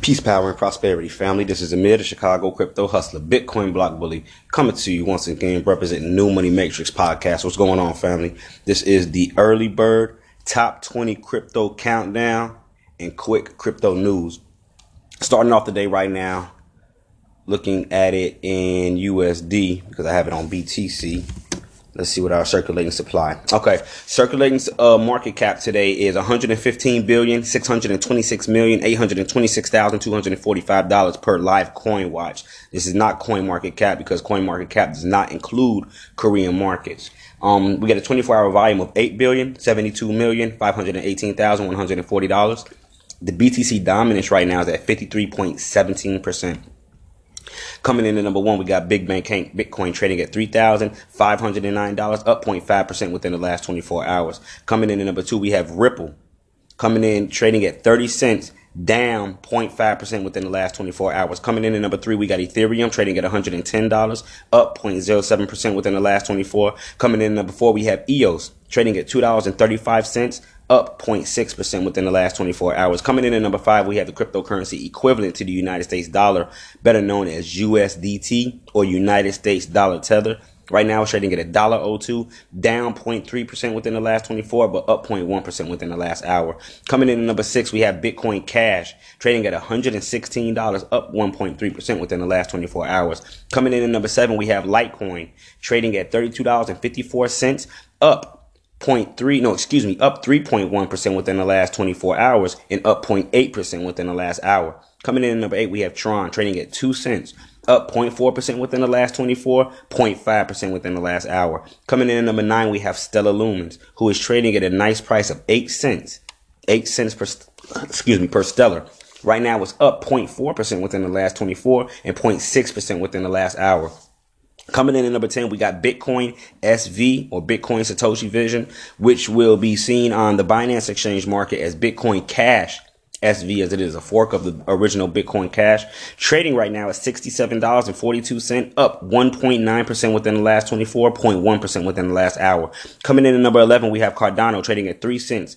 Peace, power, and prosperity, family. This is Amir, the Chicago crypto hustler, Bitcoin block bully, coming to you once again, representing New Money Matrix podcast. What's going on, family? This is the early bird top 20 crypto countdown and quick crypto news. Starting off the day right now, looking at it in USD because I have it on BTC. Let's see what our circulating supply. Okay, circulating uh, market cap today is 115 billion 626 million 826,245 dollars per live coin watch. This is not coin market cap because coin market cap does not include Korean markets. Um, we get a 24 hour volume of 8 billion 72 million 518,140 dollars. The BTC dominance right now is at 53.17 percent. Coming in at number one, we got Big Bank Bitcoin trading at $3,509, up 0.5% within the last 24 hours. Coming in at number two, we have Ripple coming in trading at 30 cents, down 0.5% within the last 24 hours. Coming in at number three, we got Ethereum trading at $110, up 0.07% within the last 24. Coming in at number four, we have EOS trading at $2.35, up 0.6% within the last 24 hours. Coming in at number five, we have the cryptocurrency equivalent to the United States dollar, better known as USDT or United States Dollar Tether. Right now, it's trading at a dollar o two, down 0.3% within the last 24, but up 0.1% within the last hour. Coming in at number six, we have Bitcoin Cash trading at $116, up 1.3% within the last 24 hours. Coming in at number seven, we have Litecoin trading at $32.54, up 0.3, no, excuse me, up 3.1% within the last 24 hours and up 0.8% within the last hour. Coming in at number eight, we have Tron trading at 2 cents, up 0.4% within the last 24, 0.5% within the last hour. Coming in at number nine, we have Stellar Lumens, who is trading at a nice price of 8 cents, 8 cents per, excuse me, per stellar. Right now, it's up 0.4% within the last 24 and 0.6% within the last hour. Coming in at number 10, we got Bitcoin SV or Bitcoin Satoshi Vision, which will be seen on the Binance Exchange market as Bitcoin Cash SV as it is a fork of the original Bitcoin Cash. Trading right now at $67.42, up 1.9% within the last 24.1% within the last hour. Coming in at number 11, we have Cardano trading at 3 cents,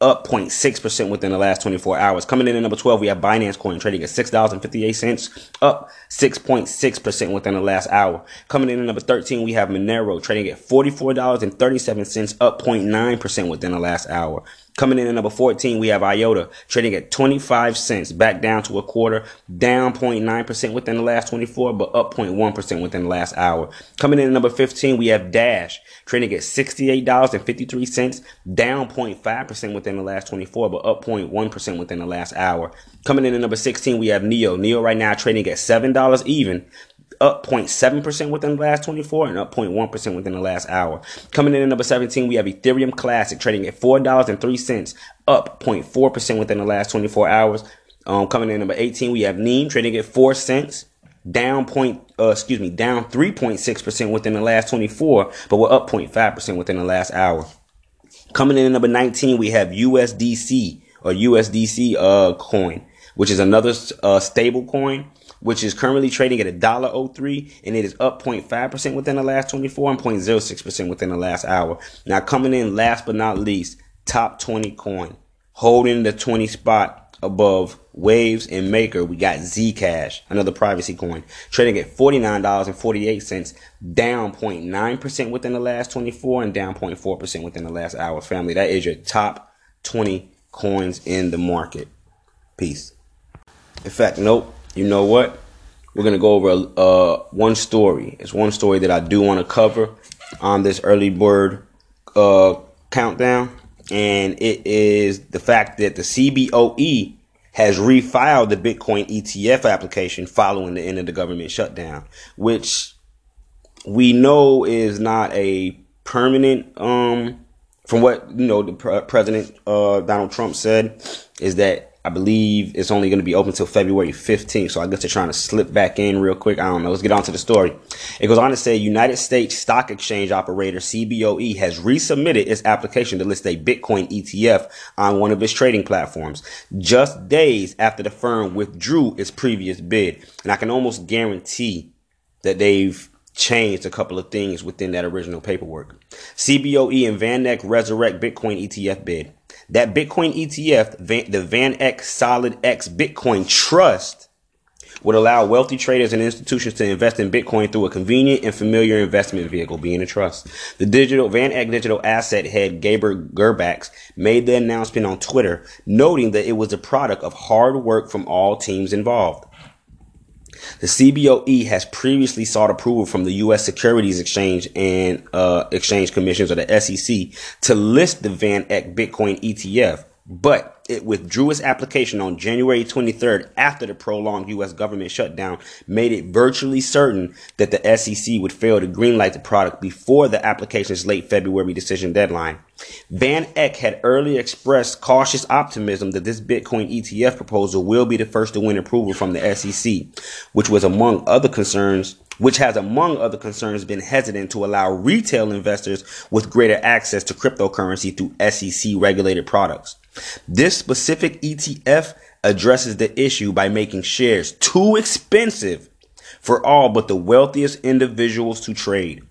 up 0.6% within the last 24 hours. Coming in at number 12, we have Binance Coin trading at $6.58, up 6.6% within the last hour. Coming in at number 13, we have Monero trading at $44.37, up 0.9% within the last hour. Coming in at number 14, we have IOTA trading at 25 cents, back down to a quarter, down 0.9% within the last 24, but up 0.1% within the last hour. Coming in at number 15, we have Dash trading at $68.53, down 0.5% within the last 24, but up 0.1% within the last hour. Coming in at number 16, we have NEO. NEO right now trading at $7 even, up 0.7% within the last 24 and up 0.1% within the last hour. Coming in at number 17, we have Ethereum Classic trading at $4.03, up 0.4% within the last 24 hours. Um, coming in at number 18, we have Neem trading at 4 cents, down point, uh, excuse me, down 3.6% within the last 24, but we're up 0.5% within the last hour. Coming in at number 19, we have USDC or USDC uh, coin, which is another uh, stable coin which is currently trading at a dollar oh three, and it is up 0.5% within the last 24 and 0.06% within the last hour. Now coming in last but not least, top 20 coin, holding the 20 spot above Waves and Maker, we got Zcash, another privacy coin, trading at $49.48, down 0.9% within the last 24 and down 0.4% within the last hour. Family, that is your top 20 coins in the market. Peace. In fact, nope you know what? We're gonna go over uh, one story. It's one story that I do want to cover on this early bird uh, countdown, and it is the fact that the CBOE has refiled the Bitcoin ETF application following the end of the government shutdown, which we know is not a permanent. Um, from what you know, the president uh, Donald Trump said is that I believe it's only going to be open until February 15th. So I guess they're trying to slip back in real quick. I don't know. Let's get on to the story. It goes on to say United States Stock Exchange operator CBOE has resubmitted its application to list a Bitcoin ETF on one of its trading platforms just days after the firm withdrew its previous bid. And I can almost guarantee that they've changed a couple of things within that original paperwork. CBOE and VanEck resurrect Bitcoin ETF bid. That Bitcoin ETF, the VanEck SolidX Bitcoin Trust, would allow wealthy traders and institutions to invest in Bitcoin through a convenient and familiar investment vehicle, being a trust. The digital VanEck digital asset head Gabor Gurbacs made the announcement on Twitter, noting that it was the product of hard work from all teams involved. The CBOE has previously sought approval from the U.S. Securities Exchange and uh, Exchange Commissions, or the SEC, to list the VanEck Bitcoin ETF, but it withdrew its application on January 23rd after the prolonged U.S. government shutdown made it virtually certain that the SEC would fail to greenlight the product before the application's late February decision deadline. Van Eck had earlier expressed cautious optimism that this Bitcoin ETF proposal will be the first to win approval from the SEC, which was among other concerns which has among other concerns been hesitant to allow retail investors with greater access to cryptocurrency through SEC regulated products. This specific ETF addresses the issue by making shares too expensive for all but the wealthiest individuals to trade.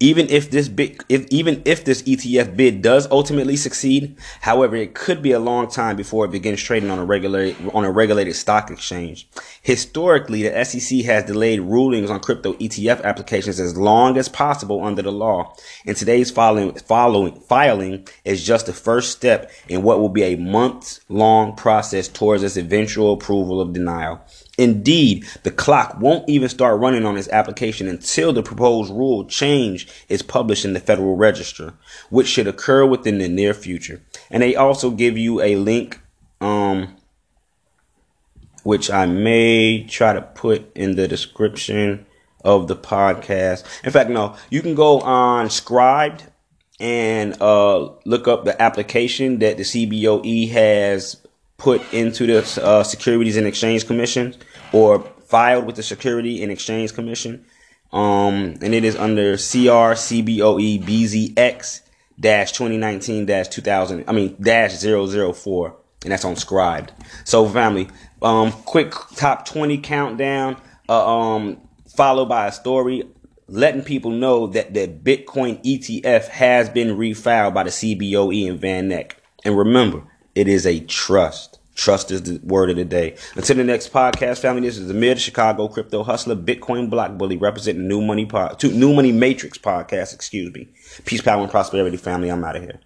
Even if this big, if even if this ETF bid does ultimately succeed, however, it could be a long time before it begins trading on a regular on a regulated stock exchange. Historically, the SEC has delayed rulings on crypto ETF applications as long as possible under the law, and today's following following filing is just the first step in what will be a months long process towards its eventual approval of denial. Indeed, the clock won't even start running on this application until the proposed rule change is published in the Federal Register, which should occur within the near future. And they also give you a link, um, which I may try to put in the description of the podcast. In fact, no, you can go on Scribd and uh, look up the application that the CBOE has put into the uh, Securities and Exchange Commission or filed with the Security and Exchange Commission. Um, and it is under CRCBOE BZX dash 2019 dash 2000, I mean, dash 004. And that's on Scribd. So, family, um, quick top 20 countdown, uh, um, followed by a story letting people know that the Bitcoin ETF has been refiled by the CBOE and VanEck. And remember, it is a trust. Trust is the word of the day. Until the next podcast, family, this is the Mid Chicago Crypto Hustler, Bitcoin Block Bully, representing New Money Pod, New Money Matrix podcast, excuse me. Peace, power, and prosperity, family. I'm out of here.